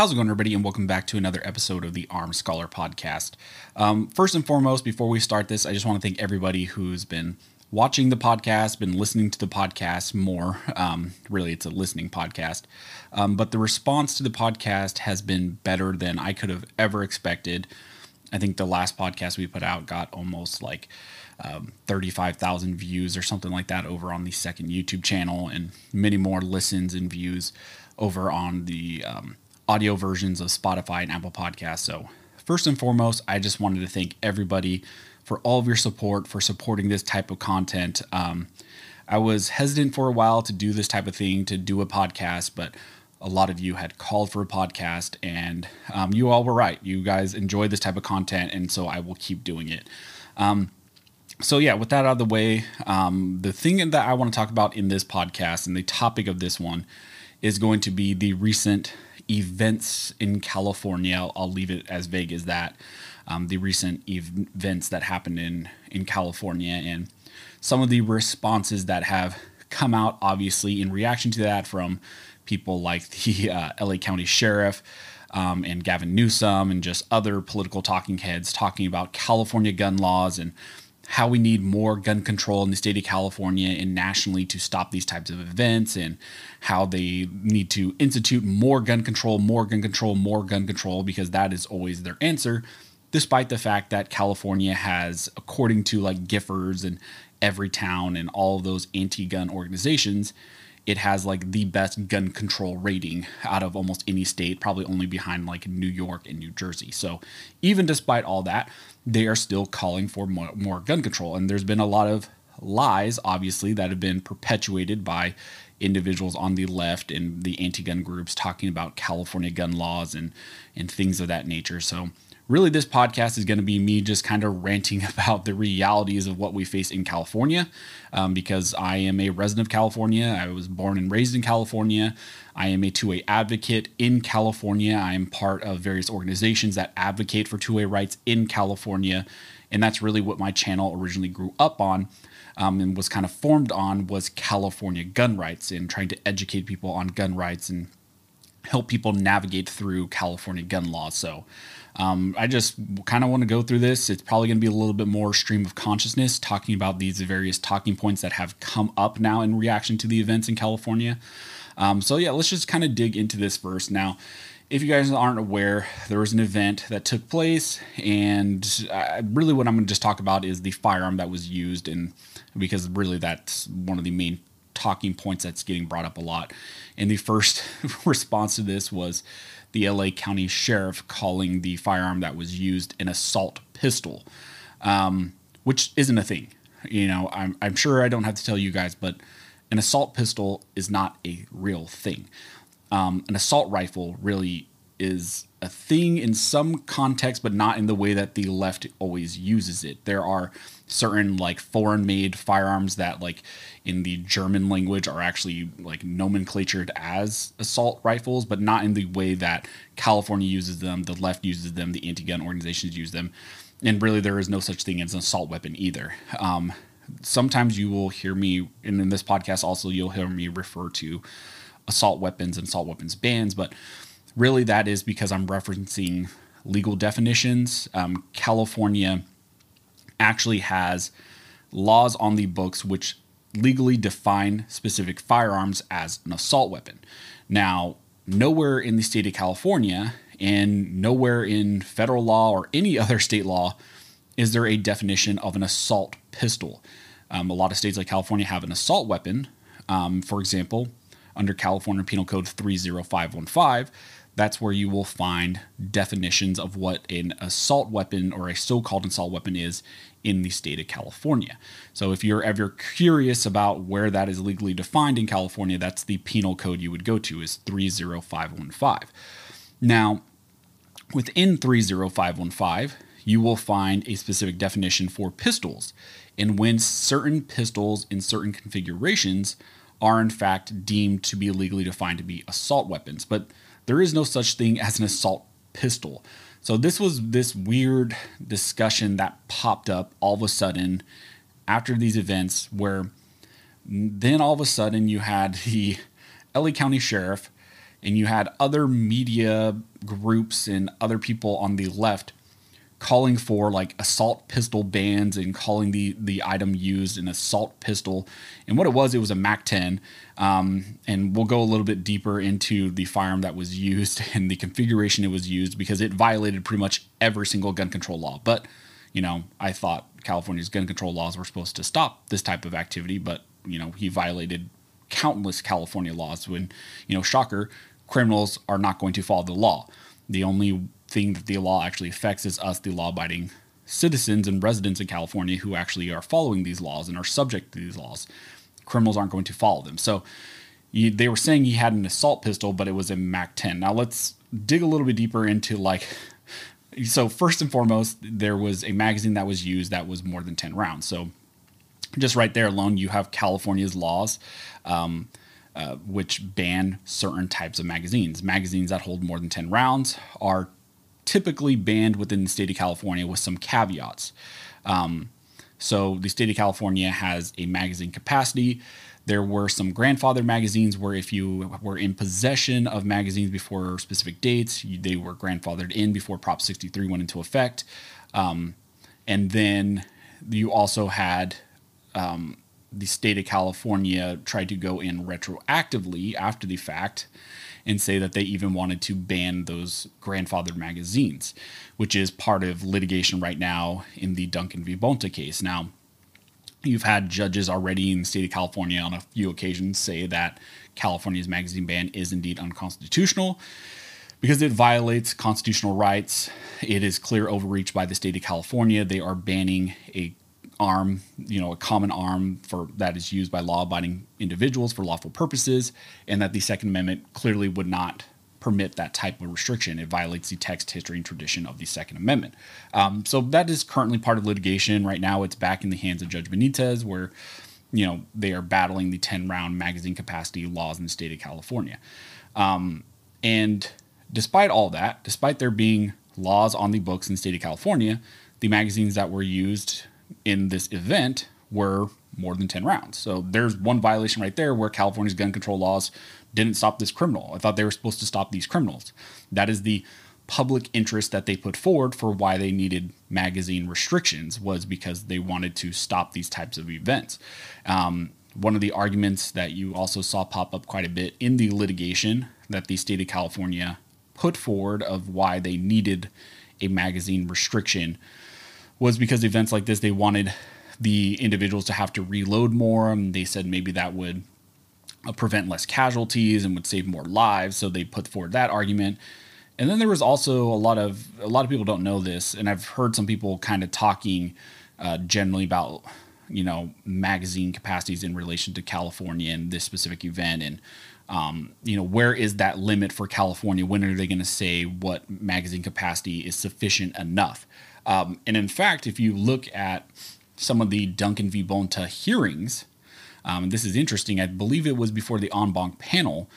How's it going, everybody, and welcome back to another episode of the Armed Scholar Podcast. Um, first and foremost, before we start this, I just want to thank everybody who's been watching the podcast, been listening to the podcast more. Um, really, it's a listening podcast. Um, but the response to the podcast has been better than I could have ever expected. I think the last podcast we put out got almost like um, 35,000 views or something like that over on the second YouTube channel, and many more listens and views over on the um, audio versions of Spotify and Apple Podcasts. So, first and foremost, I just wanted to thank everybody for all of your support, for supporting this type of content. Um, I was hesitant for a while to do this type of thing, to do a podcast, but a lot of you had called for a podcast, and um, you all were right. You guys enjoy this type of content, and so I will keep doing it. Um, so, yeah, with that out of the way, um, the thing that I want to talk about in this podcast and the topic of this one is going to be the recent events in California. I'll leave it as vague as that. Um, the recent ev- events that happened in in California and some of the responses that have come out, obviously in reaction to that from people like the uh, LA County Sheriff. Um, and Gavin Newsom and just other political talking heads talking about California gun laws and how we need more gun control in the state of California and nationally to stop these types of events, and how they need to institute more gun control, more gun control, more gun control, because that is always their answer, despite the fact that California has, according to like Giffords and Everytown and all of those anti gun organizations, it has like the best gun control rating out of almost any state, probably only behind like New York and New Jersey. So, even despite all that, they are still calling for more, more gun control. And there's been a lot of lies, obviously, that have been perpetuated by individuals on the left and the anti gun groups talking about California gun laws and, and things of that nature. So, really, this podcast is going to be me just kind of ranting about the realities of what we face in California um, because I am a resident of California. I was born and raised in California. I am a 2A advocate in California. I am part of various organizations that advocate for 2A rights in California. And that's really what my channel originally grew up on. Um, and was kind of formed on was California gun rights and trying to educate people on gun rights and help people navigate through California gun laws. So um, I just kind of want to go through this. It's probably going to be a little bit more stream of consciousness, talking about these various talking points that have come up now in reaction to the events in California. Um, so, yeah, let's just kind of dig into this first. Now, if you guys aren't aware, there was an event that took place, and uh, really what I'm going to just talk about is the firearm that was used, and because really that's one of the main talking points that's getting brought up a lot. And the first response to this was the LA County Sheriff calling the firearm that was used an assault pistol, um, which isn't a thing. You know, I'm, I'm sure I don't have to tell you guys, but an assault pistol is not a real thing. Um, an assault rifle really is a thing in some context, but not in the way that the left always uses it. There are certain like foreign made firearms that like in the German language are actually like nomenclatured as assault rifles, but not in the way that California uses them, the left uses them, the anti-gun organizations use them. And really there is no such thing as an assault weapon either. Um, sometimes you will hear me and in this podcast also you'll hear me refer to assault weapons and assault weapons bans, but really that is because I'm referencing legal definitions. Um, California actually has laws on the books which legally define specific firearms as an assault weapon. Now, nowhere in the state of California and nowhere in federal law or any other state law is there a definition of an assault pistol. Um, a lot of states like California have an assault weapon. Um, for example, under California Penal Code 30515, that's where you will find definitions of what an assault weapon or a so called assault weapon is in the state of California. So if you're ever curious about where that is legally defined in California, that's the penal code you would go to is 30515. Now, within 30515, you will find a specific definition for pistols and when certain pistols in certain configurations are in fact deemed to be legally defined to be assault weapons. But there is no such thing as an assault pistol. So this was this weird discussion that popped up all of a sudden after these events where then all of a sudden you had the LA County Sheriff and you had other media groups and other people on the left calling for like assault pistol bans and calling the the item used an assault pistol. And what it was it was a mac 10 um, and we'll go a little bit deeper into the firearm that was used and the configuration it was used because it violated pretty much every single gun control law. But you know i thought california's gun control laws were supposed to stop this type of activity but you know he violated countless california laws when you know shocker criminals are not going to follow the law. The only thing that the law actually affects is us, the law abiding citizens and residents in California who actually are following these laws and are subject to these laws. Criminals aren't going to follow them. So you, they were saying he had an assault pistol, but it was a MAC 10. Now let's dig a little bit deeper into like. So first and foremost, there was a magazine that was used that was more than 10 rounds. So just right there alone, you have California's laws. Um, uh, which ban certain types of magazines. Magazines that hold more than 10 rounds are typically banned within the state of California with some caveats. Um, so the state of California has a magazine capacity. There were some grandfather magazines where if you were in possession of magazines before specific dates, you, they were grandfathered in before Prop 63 went into effect. Um, and then you also had um, the state of California tried to go in retroactively after the fact and say that they even wanted to ban those grandfathered magazines, which is part of litigation right now in the Duncan v. Bonta case. Now, you've had judges already in the state of California on a few occasions say that California's magazine ban is indeed unconstitutional because it violates constitutional rights. It is clear overreach by the state of California. They are banning a arm, you know, a common arm for that is used by law-abiding individuals for lawful purposes, and that the Second Amendment clearly would not permit that type of restriction. It violates the text, history, and tradition of the Second Amendment. Um, so that is currently part of litigation. Right now, it's back in the hands of Judge Benitez, where you know they are battling the 10-round magazine capacity laws in the state of California. Um, and despite all that, despite there being laws on the books in the state of California, the magazines that were used in this event were more than 10 rounds. So there's one violation right there where California's gun control laws didn't stop this criminal. I thought they were supposed to stop these criminals. That is the public interest that they put forward for why they needed magazine restrictions was because they wanted to stop these types of events. Um, one of the arguments that you also saw pop up quite a bit in the litigation that the state of California put forward of why they needed a magazine restriction was because events like this, they wanted the individuals to have to reload more. And they said maybe that would uh, prevent less casualties and would save more lives. So they put forward that argument. And then there was also a lot of a lot of people don't know this, and I've heard some people kind of talking uh, generally about you know magazine capacities in relation to California and this specific event, and um, you know where is that limit for California? When are they going to say what magazine capacity is sufficient enough? Um, and in fact, if you look at some of the Duncan v. Bonta hearings, um, this is interesting. I believe it was before the en banc panel.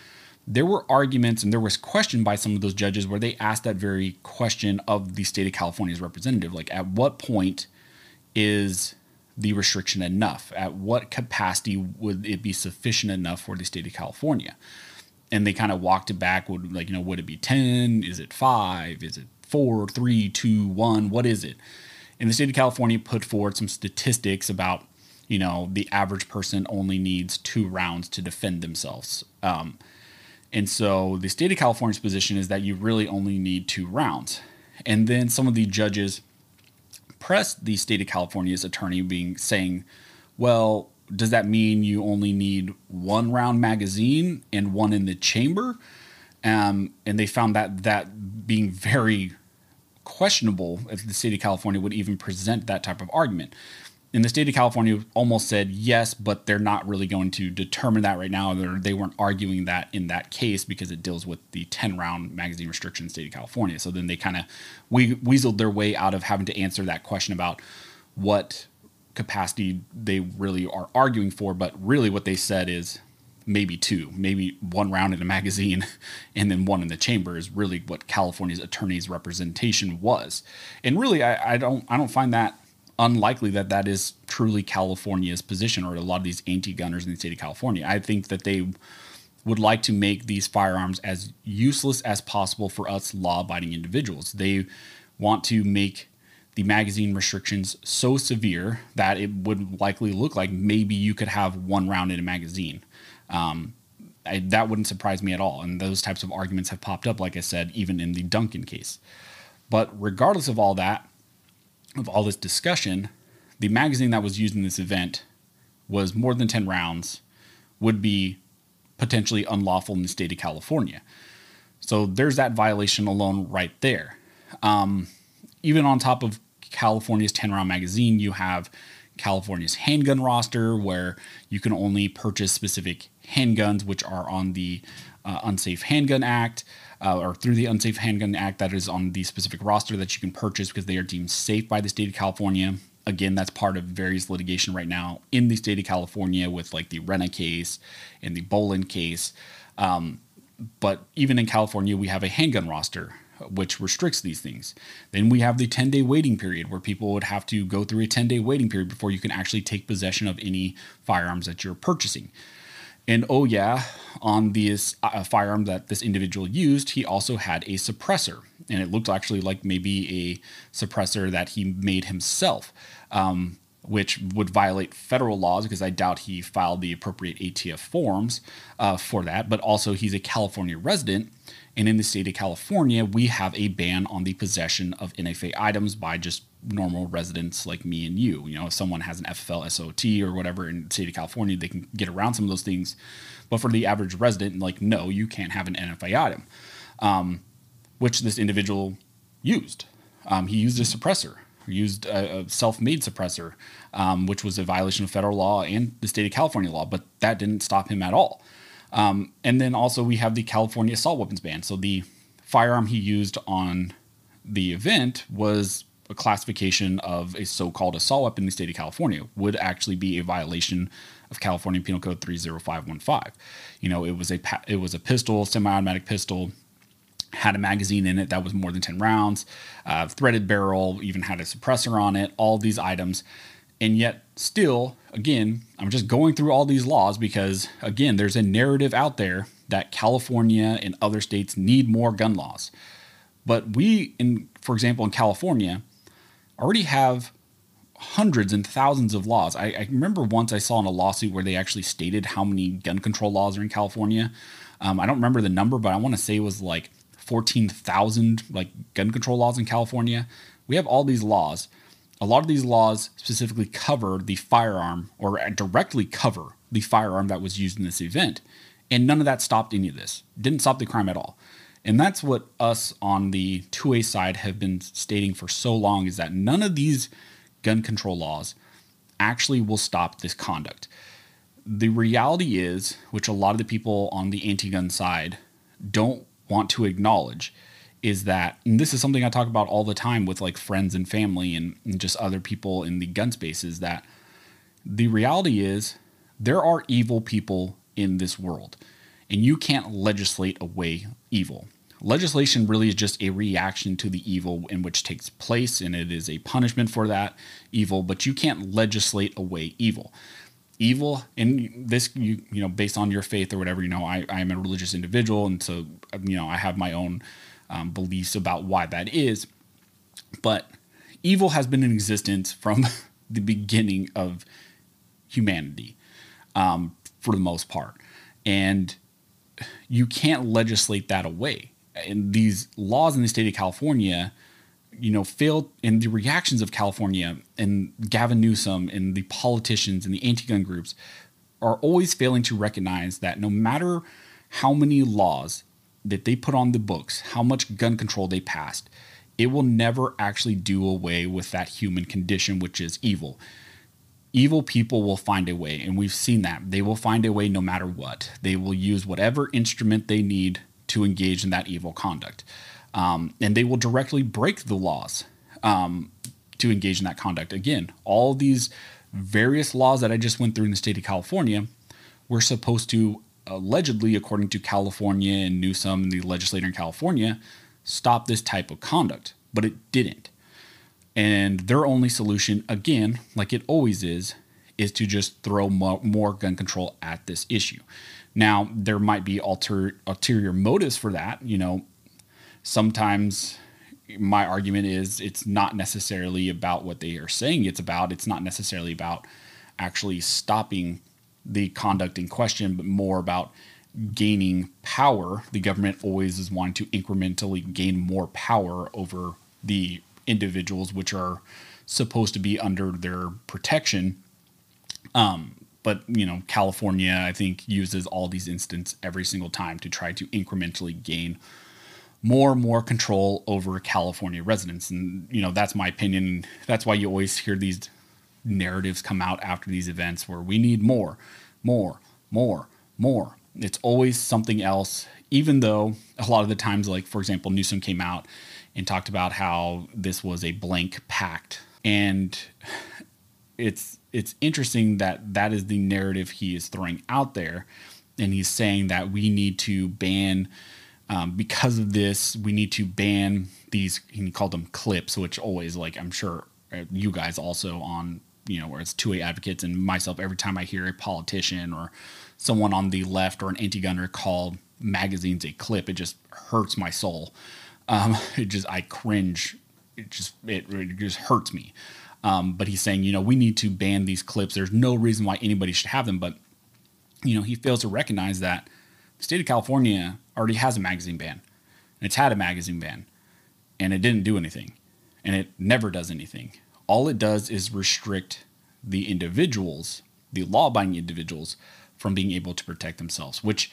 There were arguments and there was question by some of those judges where they asked that very question of the state of California's representative. Like, at what point is the restriction enough? At what capacity would it be sufficient enough for the state of California? And they kind of walked it back. Would like, you know, would it be ten? Is it five? Is it four, three, two, one? What is it? And the state of California put forward some statistics about, you know, the average person only needs two rounds to defend themselves. Um, and so the state of California's position is that you really only need two rounds. And then some of the judges pressed the state of California's attorney, being saying, well, does that mean you only need one round magazine and one in the chamber? Um, and they found that that being very questionable if the state of California would even present that type of argument. And the state of California almost said yes, but they're not really going to determine that right now. They're, they were not arguing that in that case because it deals with the 10 round magazine restriction in state of California. So then they kind of we- weaseled their way out of having to answer that question about what capacity they really are arguing for. But really, what they said is maybe two, maybe one round in a magazine and then one in the chamber is really what California's attorney's representation was. And really, I, I don't I don't find that unlikely that that is truly California's position or a lot of these anti-gunners in the state of California. I think that they would like to make these firearms as useless as possible for us law abiding individuals. They want to make the magazine restrictions so severe that it would likely look like maybe you could have one round in a magazine. Um, I, that wouldn't surprise me at all. And those types of arguments have popped up, like I said, even in the Duncan case. But regardless of all that, of all this discussion, the magazine that was used in this event was more than 10 rounds, would be potentially unlawful in the state of California. So there's that violation alone right there. Um, even on top of California's 10 round magazine, you have California's handgun roster where you can only purchase specific handguns, which are on the uh, Unsafe Handgun Act. Uh, or through the Unsafe Handgun Act, that is on the specific roster that you can purchase because they are deemed safe by the state of California. Again, that's part of various litigation right now in the state of California with like the Renna case and the Boland case. Um, but even in California, we have a handgun roster which restricts these things. Then we have the 10 day waiting period where people would have to go through a 10 day waiting period before you can actually take possession of any firearms that you're purchasing. And oh, yeah, on this uh, firearm that this individual used, he also had a suppressor. And it looked actually like maybe a suppressor that he made himself, um, which would violate federal laws because I doubt he filed the appropriate ATF forms uh, for that. But also, he's a California resident. And in the state of California, we have a ban on the possession of NFA items by just normal residents like me and you. You know, if someone has an FFL SOT or whatever in the state of California, they can get around some of those things. But for the average resident, like, no, you can't have an NFA item, um, which this individual used. Um, he used a suppressor, used a, a self made suppressor, um, which was a violation of federal law and the state of California law, but that didn't stop him at all. Um, and then also we have the California assault weapons ban. So the firearm he used on the event was a classification of a so-called assault weapon in the state of California would actually be a violation of California Penal Code 30515. You know, it was a it was a pistol, semi-automatic pistol, had a magazine in it that was more than 10 rounds, uh, threaded barrel, even had a suppressor on it, all these items. And yet, still, again, I'm just going through all these laws because, again, there's a narrative out there that California and other states need more gun laws. But we, in for example, in California, already have hundreds and thousands of laws. I, I, remember once I saw in a lawsuit where they actually stated how many gun control laws are in California. Um, I don't remember the number, but I want to say it was like 14,000 like gun control laws in California. We have all these laws. A lot of these laws specifically cover the firearm or directly cover the firearm that was used in this event. And none of that stopped any of this. Didn't stop the crime at all. And that's what us on the 2A side have been stating for so long is that none of these gun control laws actually will stop this conduct. The reality is, which a lot of the people on the anti gun side don't want to acknowledge, is that, and this is something I talk about all the time with like friends and family and, and just other people in the gun space, is that the reality is there are evil people in this world and you can't legislate away evil. Legislation really is just a reaction to the evil in which takes place, and it is a punishment for that evil, but you can't legislate away evil. Evil, and this, you, you know, based on your faith or whatever, you know, I, I am a religious individual, and so, you know, I have my own um, beliefs about why that is. But evil has been in existence from the beginning of humanity, um, for the most part. And you can't legislate that away. And these laws in the state of California, you know, failed in the reactions of California and Gavin Newsom and the politicians and the anti gun groups are always failing to recognize that no matter how many laws that they put on the books, how much gun control they passed, it will never actually do away with that human condition, which is evil evil people will find a way, and we've seen that. They will find a way no matter what. They will use whatever instrument they need to engage in that evil conduct. Um, and they will directly break the laws um, to engage in that conduct. Again, all these various laws that I just went through in the state of California were supposed to, allegedly, according to California and Newsom the legislator in California, stop this type of conduct, but it didn't. And their only solution, again, like it always is, is to just throw more, more gun control at this issue. Now, there might be alter, ulterior motives for that. You know, sometimes my argument is it's not necessarily about what they are saying it's about. It's not necessarily about actually stopping the conduct in question, but more about gaining power. The government always is wanting to incrementally gain more power over the individuals which are supposed to be under their protection. Um, but you know, California, I think, uses all these instances every single time to try to incrementally gain more and more control over California residents. And, you know, that's my opinion. That's why you always hear these narratives come out after these events where we need more, more, more, more. It's always something else, even though a lot of the times, like, for example, Newsom came out and talked about how this was a blank pact. And it's it's interesting that that is the narrative he is throwing out there and he's saying that we need to ban um, because of this, we need to ban these. He called them clips, which always like I'm sure uh, you guys also on you know, where it's 2A advocates and myself. Every time I hear a politician or someone on the left or an anti-gunner call magazines a clip, it just hurts my soul. Um, it just I cringe. It just it, it just hurts me. Um, but he's saying, you know, we need to ban these clips. There's no reason why anybody should have them. But you know, he fails to recognize that the state of California already has a magazine ban, and it's had a magazine ban, and it didn't do anything, and it never does anything. All it does is restrict the individuals, the law abiding individuals, from being able to protect themselves, which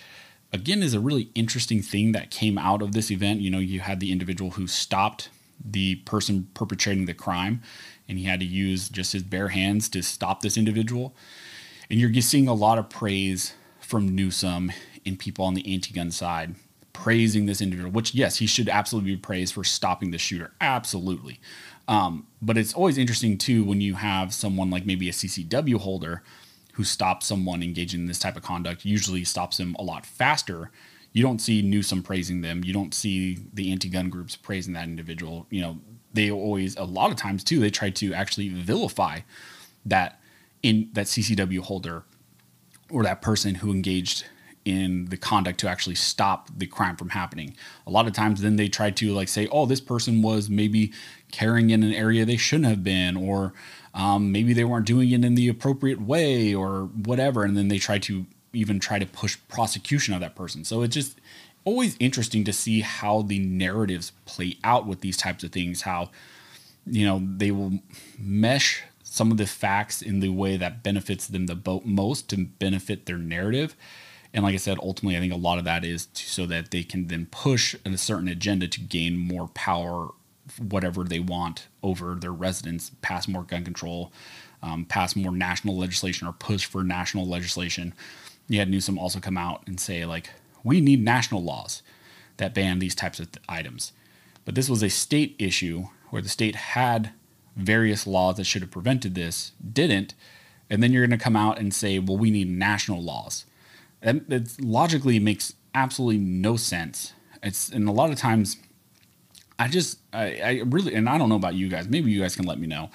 again is a really interesting thing that came out of this event. You know, you had the individual who stopped the person perpetrating the crime, and he had to use just his bare hands to stop this individual. And you're seeing a lot of praise from Newsom and people on the anti gun side praising this individual, which, yes, he should absolutely be praised for stopping the shooter. Absolutely. Um, but it's always interesting, too, when you have someone like maybe a CCW holder who stops someone engaging in this type of conduct, usually stops them a lot faster. You don't see Newsom praising them. You don't see the anti gun groups praising that individual. You know, they always, a lot of times, too, they try to actually vilify that in that CCW holder or that person who engaged in the conduct to actually stop the crime from happening. A lot of times, then they try to like say, "Oh, this person was maybe carrying in an area they shouldn't have been," or um, maybe they weren't doing it in the appropriate way, or whatever. And then they try to even try to push prosecution of that person. So it's just always interesting to see how the narratives play out with these types of things. How you know they will mesh some of the facts in the way that benefits them the most to benefit their narrative and like I said, ultimately, I think a lot of that is to, so that they can then push a certain agenda to gain more power, whatever they want over their residents, pass more gun control, um, pass more national legislation, or push for national legislation. You had Newsom also come out and say, like, we need national laws that ban these types of th- items. But this was a state issue where the state had various laws that should have prevented this, didn't. And then you're going to come out and say, well, we need national laws that logically makes absolutely no sense. It's and a lot of times, I just I, I really and I don't know about you guys. Maybe you guys can let me know.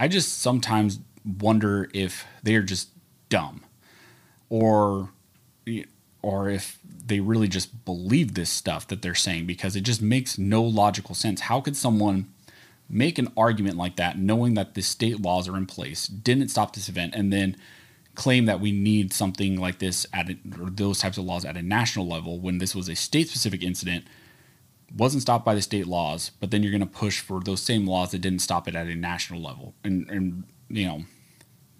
I just sometimes wonder if they are just dumb, or or if they really just believe this stuff that they're saying because it just makes no logical sense. How could someone make an argument like that knowing that the state laws are in place, didn't stop this event, and then claim that we need something like this at a, or those types of laws at a national level when this was a state specific incident wasn't stopped by the state laws but then you're going to push for those same laws that didn't stop it at a national level. And and you know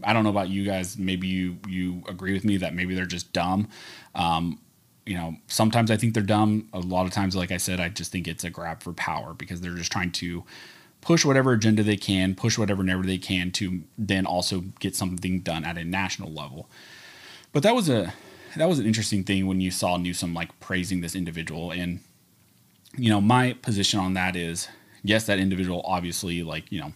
i don't know about you guys. Maybe you you agree with me that maybe they're just dumb. Um, you know sometimes i think they're dumb. A lot of times like i said i just think it's a grab for power because they're just trying to push whatever agenda they can, push whatever narrative they can to then also get something done at a national level. But that was a that was an interesting thing when you saw Newsom like praising this individual. And you know my position on that is yes that individual obviously like you know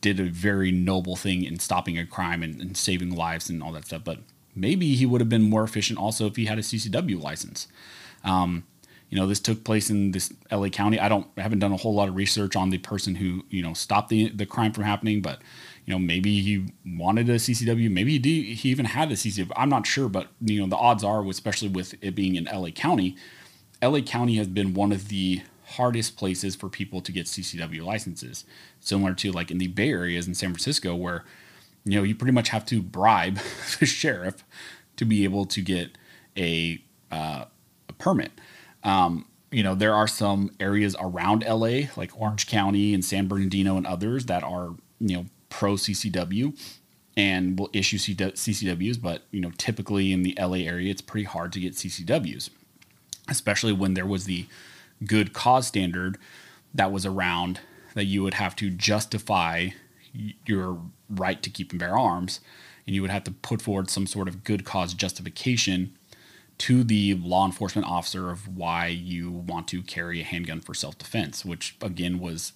did a very noble thing in stopping a crime and, and saving lives and all that stuff. But maybe he would have been more efficient also if he had a ccw license. Um, you know, this took place in this LA County. I don't I haven't done a whole lot of research on the person who you know stopped the the crime from happening, but you know maybe he wanted a CCW, maybe he did, he even had a CCW. I'm not sure, but you know the odds are, especially with it being in LA County, LA County has been one of the hardest places for people to get CCW licenses, similar to like in the Bay Areas in San Francisco, where you know you pretty much have to bribe the sheriff to be able to get a, uh, a permit. Um, you know, there are some areas around LA, like Orange County and San Bernardino and others, that are, you know, pro CCW and will issue CCWs. But, you know, typically in the LA area, it's pretty hard to get CCWs, especially when there was the good cause standard that was around that you would have to justify your right to keep and bear arms. And you would have to put forward some sort of good cause justification to the law enforcement officer of why you want to carry a handgun for self defense, which again was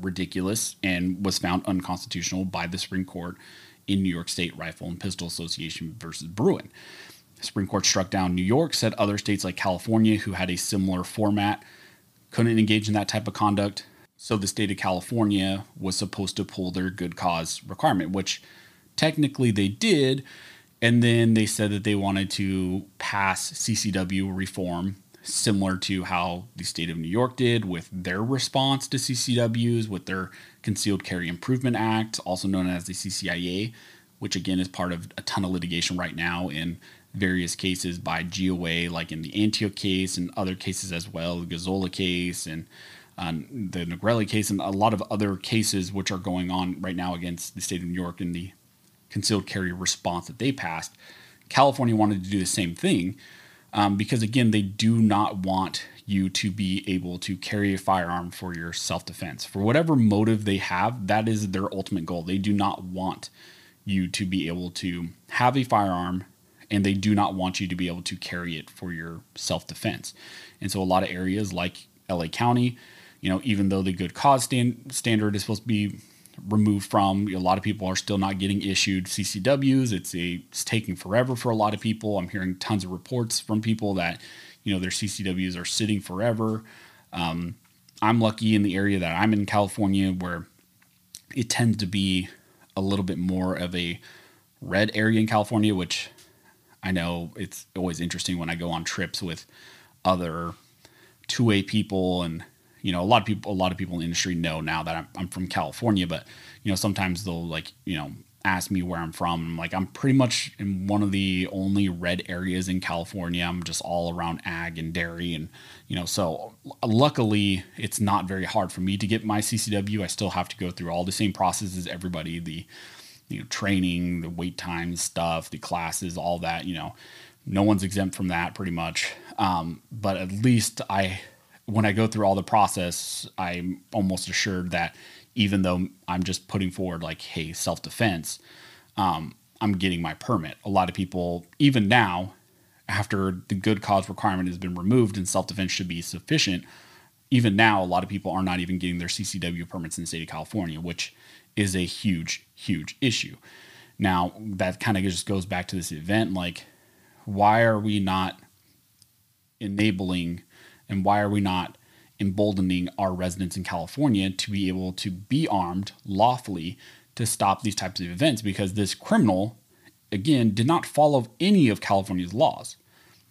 ridiculous and was found unconstitutional by the Supreme Court in New York State Rifle and Pistol Association versus Bruen. The Supreme Court struck down New York, said other states like California, who had a similar format, couldn't engage in that type of conduct. So the state of California was supposed to pull their good cause requirement, which technically they did, and then they said that they wanted to pass CCW reform, similar to how the state of New York did with their response to CCWs, with their Concealed Carry Improvement Act, also known as the CCIA, which again is part of a ton of litigation right now in various cases by GOA, like in the Antonyuk case and other cases as well, the Gazzola case and um, the Nigrelli case, and a lot of other cases which are going on right now against the state of New York in the concealed carry response that they passed. California wanted to do the same thing um, because, again, they do not want you to be able to carry a firearm for your self defense. For whatever motive they have, that is their ultimate goal. They do not want you to be able to have a firearm and they do not want you to be able to carry it for your self defense. And so, a lot of areas like LA County, you know, even though the good cause stand, standard is supposed to be removed from. A lot of people are still not getting issued CCWs. It's a it's taking forever for a lot of people. I'm hearing tons of reports from people that you know their CCWs are sitting forever. Um, I'm lucky in the area that I'm in California where it tends to be a little bit more of a red area in California, which I know it's always interesting when I go on trips with other 2A people and you know, a lot of people, a lot of people in the industry know now that I'm, I'm from California, but you know, sometimes they'll like, you know, ask me where I'm from. I'm like, I'm pretty much in one of the only red areas in California. I'm just all around ag and dairy. And, you know, so luckily it's not very hard for me to get my CCW. I still have to go through all the same processes everybody, the, you know, training, the wait times stuff, the classes, all that, you know, no one's exempt from that pretty much. Um, but at least I when I go through all the process, I'm almost assured that even though I'm just putting forward like, hey, self defense, um, I'm getting my permit. A lot of people, even now, after the good cause requirement has been removed and self defense should be sufficient, even now, a lot of people are not even getting their CCW permits in the state of California, which is a huge, huge issue. Now, that kind of just goes back to this event like, why are we not enabling and why are we not emboldening our residents in California to be able to be armed lawfully to stop these types of events? Because this criminal, again, did not follow any of California's laws,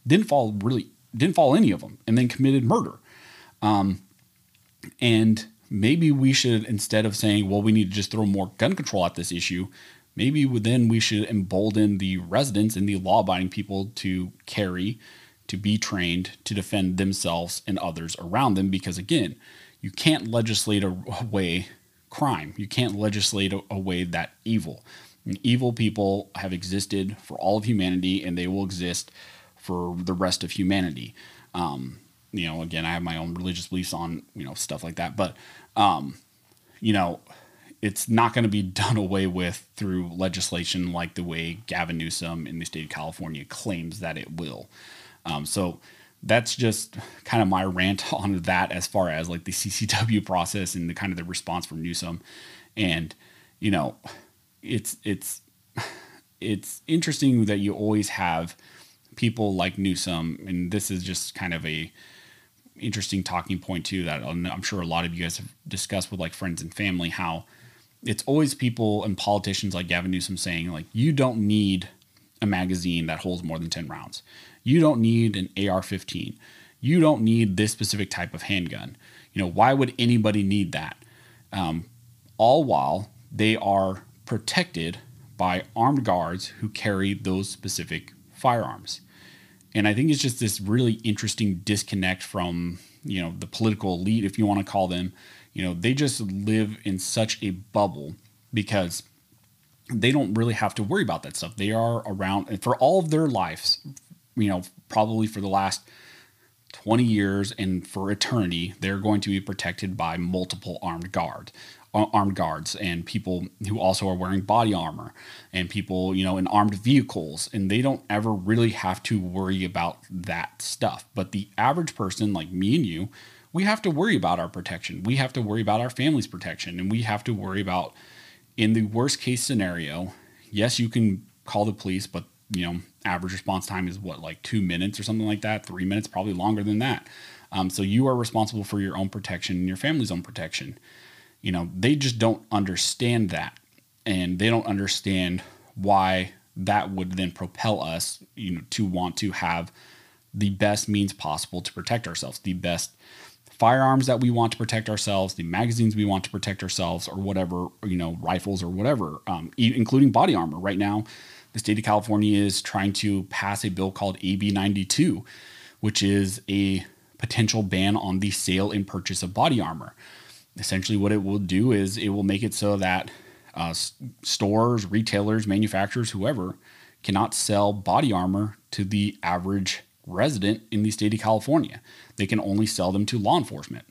didn't follow really, didn't follow any of them, and then committed murder. Um, and maybe we should, instead of saying, well, we need to just throw more gun control at this issue, maybe then we should embolden the residents and the law abiding people to carry to be trained to defend themselves and others around them because, again, you can't legislate away crime. You can't legislate away that evil. And evil people have existed for all of humanity and they will exist for the rest of humanity. Um, you know, again, I have my own religious beliefs on, you know, stuff like that. But, um, you know, it's not going to be done away with through legislation like the way Gavin Newsom in the state of California claims that it will. Um, so that's just kind of my rant on that as far as like the CCW process and the kind of the response from Newsom. And, you know, it's, it's, it's interesting that you always have people like Newsom, and this is just kind of a interesting talking point too that I'm sure a lot of you guys have discussed with like friends and family how it's always people and politicians like Gavin Newsom saying like you don't need a magazine that holds more than 10 rounds. You don't need an AR-15. You don't need this specific type of handgun. You know, why would anybody need that? Um, all while they are protected by armed guards who carry those specific firearms. And I think it's just this really interesting disconnect from, you know, the political elite, if you want to call them. You know, they just live in such a bubble because they don't really have to worry about that stuff. They are around for all of their lives, you know, probably for the last 20 years and for eternity, they're going to be protected by multiple armed guard uh, armed guards and people who also are wearing body armor and people you know in armed vehicles. And they don't ever really have to worry about that stuff. But the average person like me and you we have to worry about our protection. We have to worry about our family's protection. And we have to worry about in the worst case scenario yes you can call the police but you know average response time is what like two minutes or something like that three minutes probably longer than that um, so you are responsible for your own protection and your family's own protection you know, they just don't understand that. And they don't understand why that would then propel us, you know, to want to have the best means possible to protect ourselves, the best firearms that we want to protect ourselves, the magazines we want to protect ourselves, or whatever, you know, rifles or whatever, um, including body armor. Right now, the state of California is trying to pass a bill called AB 92, which is a potential ban on the sale and purchase of body armor essentially what it will do is it will make it so that uh, stores, retailers, manufacturers, whoever cannot sell body armor to the average resident in the state of California. They can only sell them to law enforcement,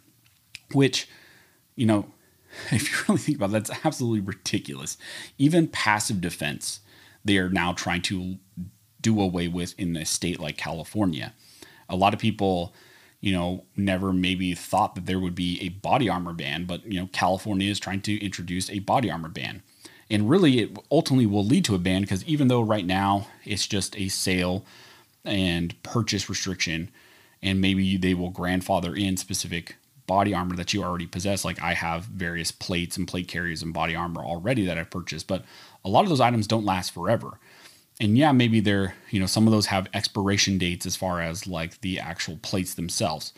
which, you know, if you really think about it, that's absolutely ridiculous. Even passive defense, they are now trying to do away with in a state like California. A lot of people you know, never maybe thought that there would be a body armor ban, but you know, California is trying to introduce a body armor ban. And really, it ultimately will lead to a ban because even though right now it's just a sale and purchase restriction, and maybe they will grandfather in specific body armor that you already possess. Like I have various plates and plate carriers and body armor already that I've purchased, but a lot of those items don't last forever and yeah, maybe they're, you know, some of those have expiration dates as far as like the actual plates themselves.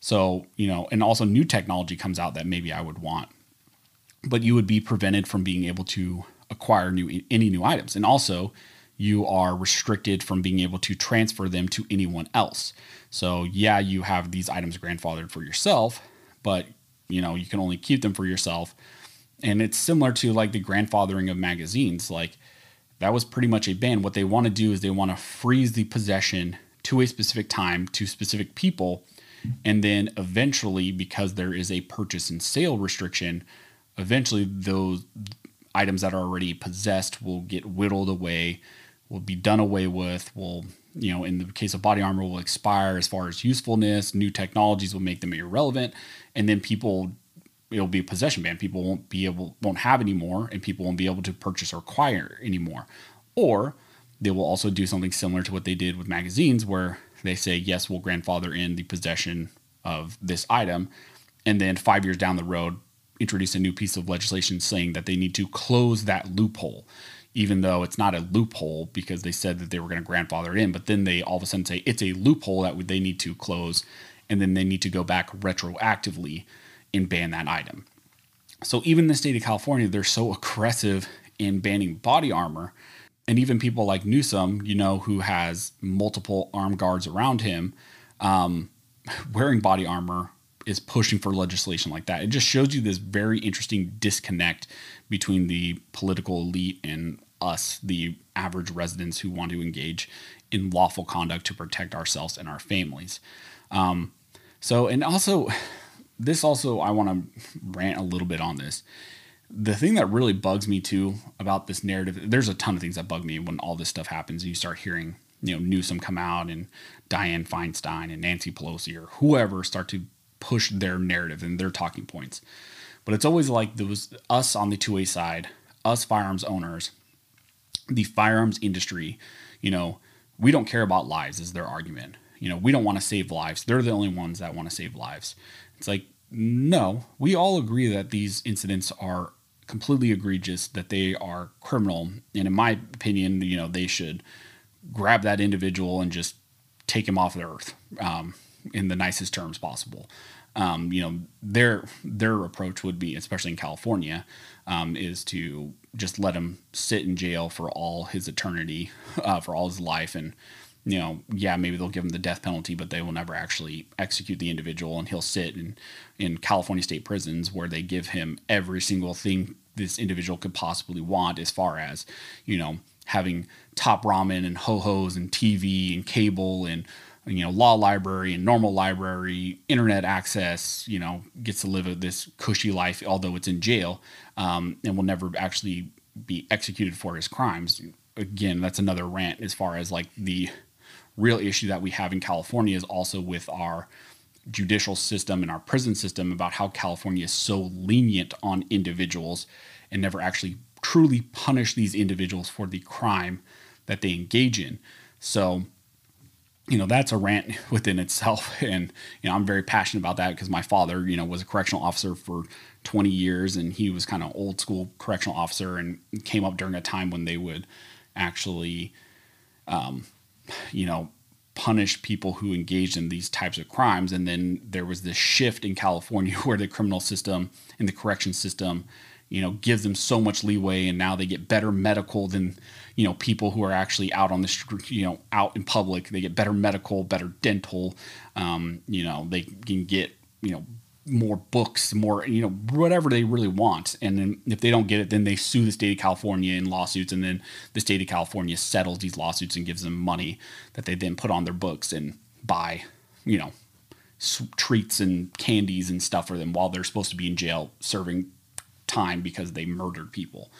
So, you know, and also new technology comes out that maybe I would want. But you would be prevented from being able to acquire new any new items. And also, you are restricted from being able to transfer them to anyone else. So, yeah, you have these items grandfathered for yourself, but you know, you can only keep them for yourself. And it's similar to like the grandfathering of magazines. Like that was pretty much a ban. What they want to do is they want to freeze the possession to a specific time to specific people. And then eventually, because there is a purchase and sale restriction, eventually those items that are already possessed will get whittled away, will be done away with, will, you know, in the case of body armor, will expire as far as usefulness. New technologies will make them irrelevant. And then people it'll be a possession ban. People won't be able won't have anymore, and people won't be able to purchase or acquire anymore. Or they will also do something similar to what they did with magazines, where they say yes, we'll grandfather in the possession of this item, and then five years down the road, introduce a new piece of legislation saying that they need to close that loophole. Even though it's not a loophole because they said that they were going to grandfather it in, but then they all of a sudden say it's a loophole that they need to close, and then they need to go back retroactively and ban that item. So even the state of California, they're so aggressive in banning body armor. And even people like Newsom, you know, who has multiple armed guards around him, um, wearing body armor is pushing for legislation like that. It just shows you this very interesting disconnect between the political elite and us, the average residents who want to engage in lawful conduct to protect ourselves and our families. Um, so, and also, this also I want to rant a little bit on this. The thing that really bugs me too about this narrative, there's a ton of things that bug me when all this stuff happens. You start hearing, you know, Newsom come out and Dianne Feinstein and Nancy Pelosi or whoever start to push their narrative and their talking points. But it's always like those us on the 2A side, us firearms owners, the firearms industry, you know, we don't care about lives is their argument you know, we don't want to save lives. They're the only ones that want to save lives. It's like, no, we all agree that these incidents are completely egregious, that they are criminal. And in my opinion, you know, they should grab that individual and just take him off the earth um, in the nicest terms possible. Um, you know, their their approach would be, especially in California, um, is to just let him sit in jail for all his eternity, uh, for all his life, and you know, yeah, maybe they'll give him the death penalty, but they will never actually execute the individual, and he'll sit in in California state prisons where they give him every single thing this individual could possibly want, as far as you know, having top ramen and ho hos and TV and cable and you know law library and normal library, internet access. You know, gets to live this cushy life, although it's in jail, um, and will never actually be executed for his crimes. Again, that's another rant as far as like the real issue that we have in California is also with our judicial system and our prison system about how California is so lenient on individuals and never actually truly punish these individuals for the crime that they engage in. So, you know, that's a rant within itself. And, you know, I'm very passionate about that because my father, you know, was a correctional officer for 20 years and he was kind of old school correctional officer and came up during a time when they would actually, um, you know, punish people who engaged in these types of crimes. And then there was this shift in California where the criminal system and the correction system, you know, give them so much leeway, and now they get better medical than you know people who are actually out on the street, you know, out in public. They get better medical, better dental. Um, you know, they can get you know more books, more you know whatever they really want. And then if they don't get it, then they sue the state of California in lawsuits, and then the state of California settles these lawsuits and gives them money that they then put on their books and buy, you know, treats and candies and stuff for them while they're supposed to be in jail serving time because they murdered people.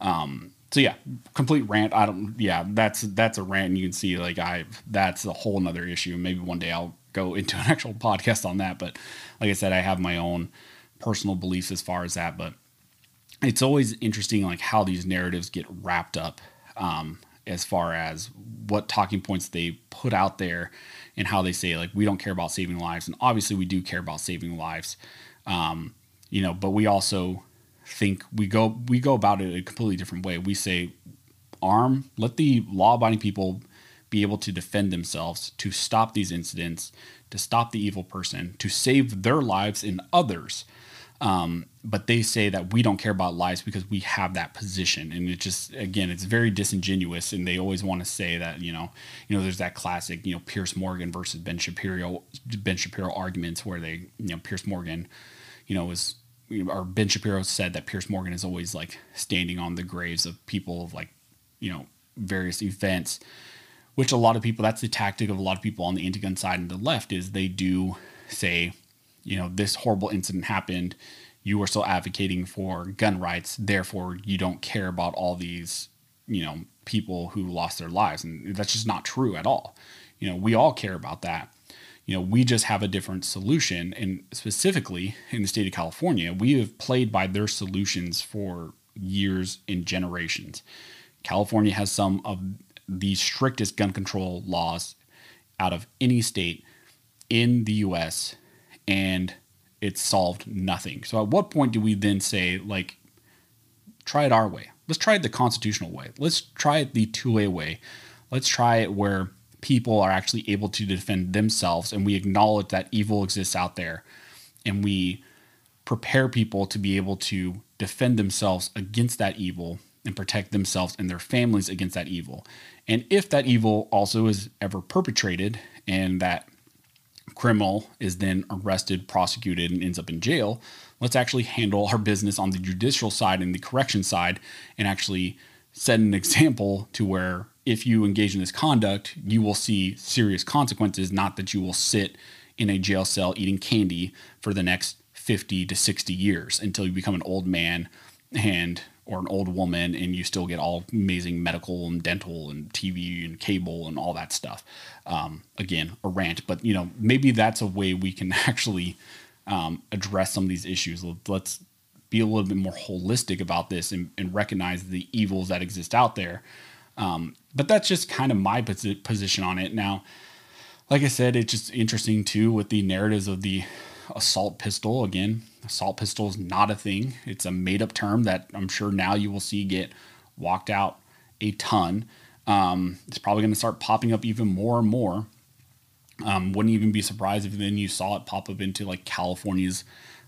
Um, so yeah, complete rant. I don't. Yeah, that's that's a rant. And you can see like I that's a whole nother issue. Maybe one day I'll go into an actual podcast on that. But like I said, I have my own personal beliefs as far as that. But it's always interesting, like how these narratives get wrapped up um, as far as what talking points they put out there and how they say like we don't care about saving lives, and obviously we do care about saving lives. Um, you know, but we also think we go we go about it a completely different way. We say arm, let the law-abiding people be able to defend themselves, to stop these incidents, to stop the evil person, to save their lives and others. Um, but they say that we don't care about lives because we have that position, and it just again, it's very disingenuous. And they always want to say that you know, you know, there's that classic you know Piers Morgan versus Ben Shapiro Ben Shapiro arguments where they you know Piers Morgan, you know, was or Ben Shapiro said that Piers Morgan is always like standing on the graves of people of like you know various events which a lot of people that's the tactic of a lot of people on the anti-gun side and the left is they do say you know this horrible incident happened you are still advocating for gun rights therefore you don't care about all these you know people who lost their lives. And that's just not true at all. You know we all care about that you know we just have a different solution and specifically in the state of california we have played by their solutions for years and generations california has some of the strictest gun control laws out of any state in the US and it solved nothing. So at what point do we then say like try it our way? Let's try it the constitutional way. Let's try it the 2A way. Let's try it where people are actually able to defend themselves and we acknowledge that evil exists out there and we prepare people to be able to defend themselves against that evil and protect themselves and their families against that evil. And if that evil also is ever perpetrated and that criminal is then arrested, prosecuted, and ends up in jail, let's actually handle our business on the judicial side and the correction side and actually set an example to where if you engage in this conduct, you will see serious consequences, not that you will sit in a jail cell eating candy for the next 50 to 60 years until you become an old man and or an old woman and you still get all amazing medical and dental and TV and cable and all that stuff. Um, again, a rant, but you know, maybe that's a way we can actually um, address some of these issues. Let's be a little bit more holistic about this and, and recognize the evils that exist out there. Um, but that's just kind of my position on it. Now, like I said, it's just interesting too with the narratives of the assault pistol. Again, assault pistol is not a thing. It's a made up term that I'm sure now you will see get walked out a ton. Um, it's probably going to start popping up even more and more. Um, wouldn't even be surprised if then you saw it pop up into like California's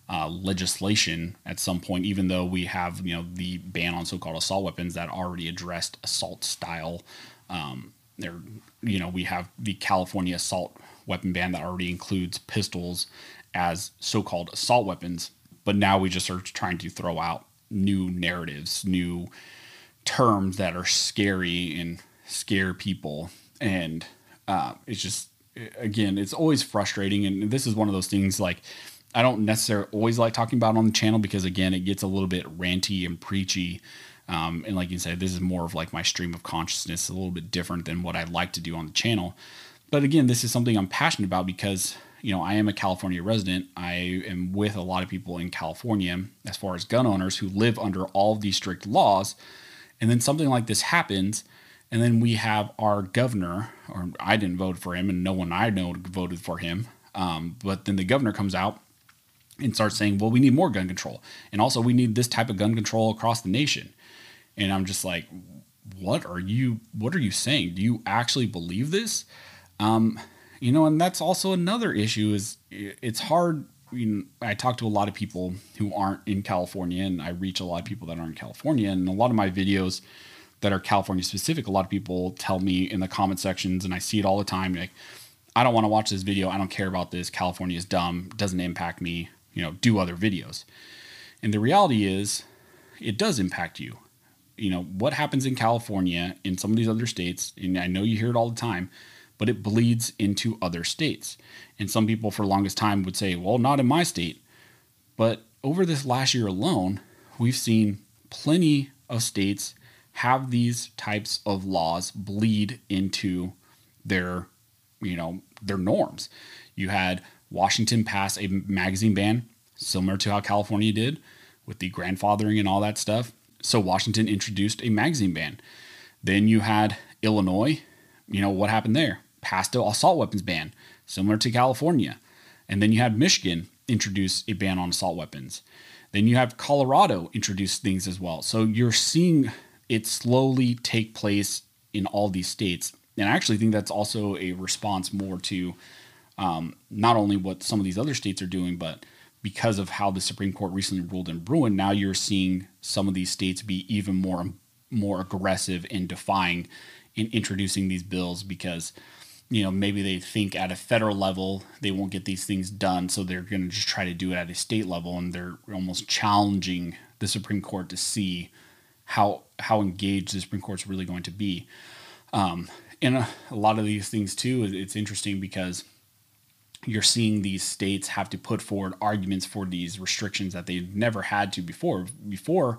uh, legislation at some point, even though we have you know the ban on so-called assault weapons that already addressed assault style. Um, there, you know, we have the California assault weapon ban that already includes pistols as so-called assault weapons, but now we just are trying to throw out new narratives, new terms that are scary and scare people, and uh, it's just again, it's always frustrating, and this is one of those things like. I don't necessarily always like talking about on the channel because again, it gets a little bit ranty and preachy. Um, and like you said, this is more of like my stream of consciousness, a little bit different than what I like to do on the channel. But again, this is something I'm passionate about because you know, I am a California resident. I am with a lot of people in California as far as gun owners who live under all these strict laws. And then something like this happens, and then we have our governor, or I didn't vote for him, and no one I know voted for him. Um, but then the governor comes out and starts saying, well, we need more gun control. And also, we need this type of gun control across the nation. And I'm just like, what are you what are you saying? Do you actually believe this? Um, you know, and that's also another issue is it's hard. I, mean, I talk to a lot of people who aren't in California, and I reach a lot of people that aren't in California. And a lot of my videos that are California specific, a lot of people tell me in the comment sections, and I see it all the time. Like, I don't want to watch this video. I don't care about this. California is dumb. Doesn't impact me. You know, do other videos. And the reality is, it does impact you. You know, what happens in California, in some of these other states, and I know you hear it all the time but it bleeds into other states. And some people, for longest time, would say, well, not in my state. But over this last year alone, we've seen plenty of states have these types of laws bleed into their, you know, their norms. You had Washington pass a magazine ban, similar to how California did with the grandfathering and all that stuff. So Washington introduced a magazine ban. Then you had Illinois. You know what happened there? passed an assault weapons ban, similar to California. And then you had Michigan introduce a ban on assault weapons. Then you have Colorado introduce things as well. So you're seeing it slowly take place in all these states. And I actually think that's also a response more to um, not only what some of these other states are doing, but because of how the Supreme Court recently ruled in Bruen, now you're seeing some of these states be even more more aggressive in defying in introducing these bills because you know, maybe they think at a federal level they won't get these things done, so they're going to just try to do it at a state level, and they're almost challenging the Supreme Court to see how how engaged the Supreme Court's really going to be. Um, and a, a lot of these things too, it's interesting because you're seeing these states have to put forward arguments for these restrictions that they've never had to before. Before,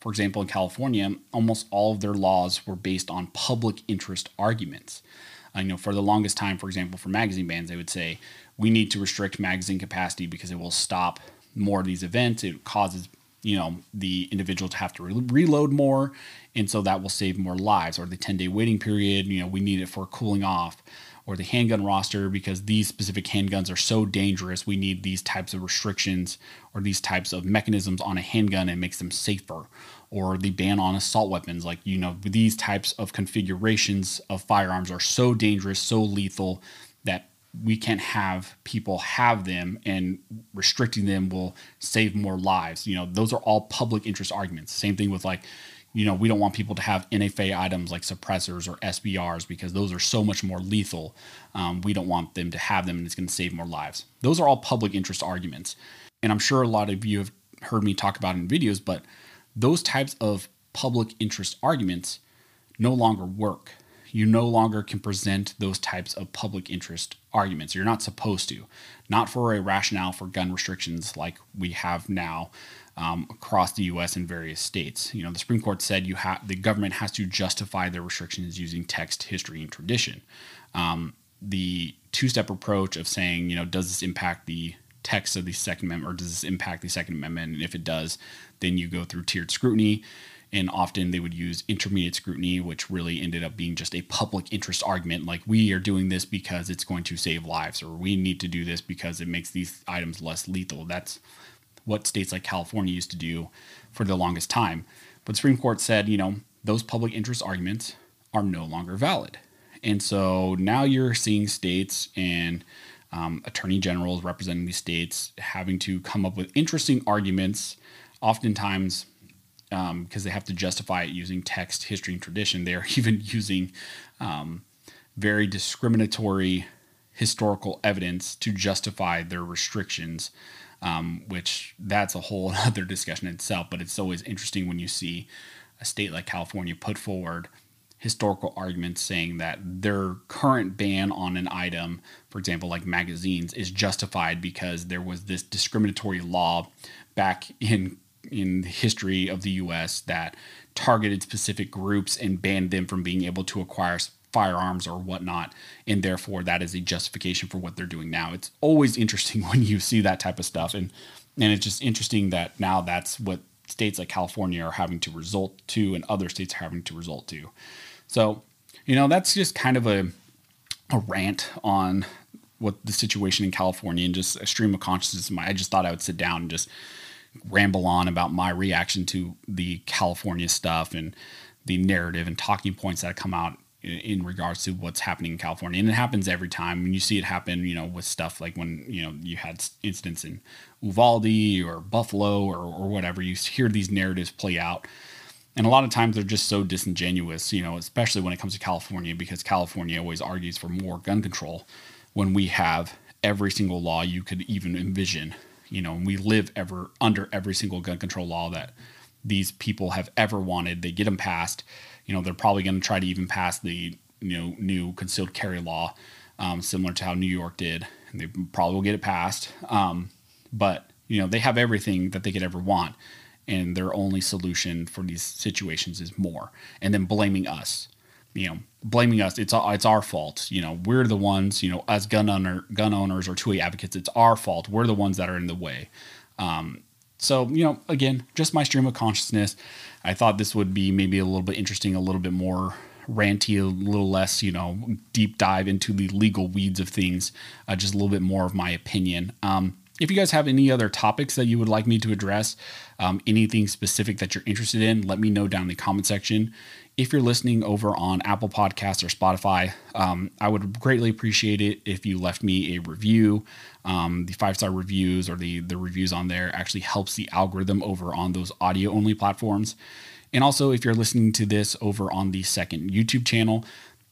for example, in California, almost all of their laws were based on public interest arguments. You know, for the longest time, for example, for magazine bans, they would say we need to restrict magazine capacity because it will stop more of these events. It causes you know the individual to have to re- reload more, and so that will save more lives. Or the 10 day waiting period, you know, we need it for cooling off. Or the handgun roster because these specific handguns are so dangerous. We need these types of restrictions or these types of mechanisms on a handgun and makes them safer or the ban on assault weapons. Like, you know, these types of configurations of firearms are so dangerous, so lethal that we can't have people have them and restricting them will save more lives. You know, those are all public interest arguments. Same thing with like, you know, we don't want people to have NFA items like suppressors or SBRs because those are so much more lethal. Um, we don't want them to have them and it's going to save more lives. Those are all public interest arguments. And I'm sure a lot of you have heard me talk about in videos, but those types of public interest arguments no longer work. You no longer can present those types of public interest arguments. You're not supposed to. Not for a rationale for gun restrictions like we have now um, across the U.S. in various states. You know, the Supreme Court said you have the government has to justify their restrictions using text, history, and tradition. Um, the two-step approach of saying, you know, does this impact the text of the Second Amendment or does this impact the Second Amendment? And if it does, then you go through tiered scrutiny. And often they would use intermediate scrutiny, which really ended up being just a public interest argument like, we are doing this because it's going to save lives, or we need to do this because it makes these items less lethal. That's what states like California used to do for the longest time. But the Supreme Court said, you know, those public interest arguments are no longer valid. And so now you're seeing states and um, attorney generals representing these states having to come up with interesting arguments, oftentimes because um, they have to justify it using text, history, and tradition. They're even using um, very discriminatory historical evidence to justify their restrictions, um, which that's a whole other discussion itself. But it's always interesting when you see a state like California put forward historical arguments saying that their current ban on an item, for example, like magazines, is justified because there was this discriminatory law back in in the history of the U.S. that targeted specific groups and banned them from being able to acquire firearms or whatnot, and therefore that is a justification for what they're doing now. It's always interesting when you see that type of stuff, and and it's just interesting that now that's what states like California are having to result to, and other states are having to result to. So, you know, that's just kind of a a rant on what the situation in California and just a stream of consciousness. My, I just thought I would sit down and just ramble on about my reaction to the California stuff and the narrative and talking points that come out in regards to what's happening in California. And it happens every time. And you see it happen, you know, with stuff like when, you know, you had incidents in Uvalde or Buffalo or, or whatever, you hear these narratives play out and a lot of times they're just so disingenuous, you know, especially when it comes to California, because California always argues for more gun control when we have every single law you could even envision. You know, and we live ever under every single gun control law that these people have ever wanted. They get them passed. You know, they're probably going to try to even pass the you know new concealed carry law, um, similar to how New York did. And they probably will get it passed. Um, but you know, they have everything that they could ever want and their only solution for these situations is more and then blaming us you know blaming us it's it's our fault you know we're the ones you know as gun owner gun owners or 2A advocates it's our fault we're the ones that are in the way um, so you know again just my stream of consciousness i thought this would be maybe a little bit interesting a little bit more ranty a little less you know deep dive into the legal weeds of things uh, just a little bit more of my opinion. Um, if you guys have any other topics that you would like me to address, um, anything specific that you're interested in, let me know down in the comment section. If you're listening over on Apple Podcasts or Spotify, um, I would greatly appreciate it if you left me a review. Um, the five star reviews or the the reviews on there actually helps the algorithm over on those audio only platforms. And also, if you're listening to this over on the second YouTube channel,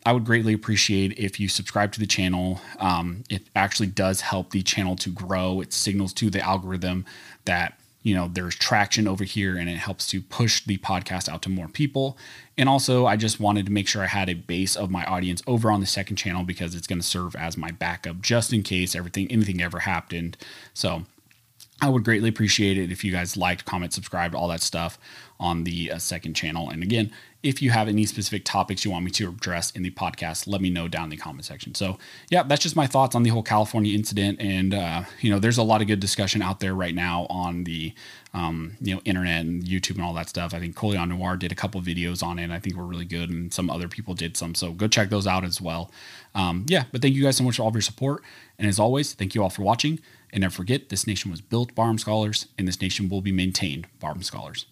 I would greatly appreciate if you subscribe to the channel. Um, it actually does help the channel to grow. It signals to the algorithm that you know there's traction over here and it helps to push the podcast out to more people and also i just wanted to make sure i had a base of my audience over on the second channel because it's going to serve as my backup just in case everything anything ever happened so I would greatly appreciate it if you guys liked, comment, subscribed, all that stuff on the uh, second channel. And again, if you have any specific topics you want me to address in the podcast, let me know down in the comment section. So, yeah, that's just my thoughts on the whole California incident. And, uh, you know, there's a lot of good discussion out there right now on the, um, you know, internet and YouTube and all that stuff. I think Colion Noir did a couple videos on it. I think were really good. And some other people did some. So go check those out as well. Um, yeah, but thank you guys so much for all of your support. And as always, thank you all for watching. And never forget, this nation was built by armed scholars, and this nation will be maintained by armed scholars.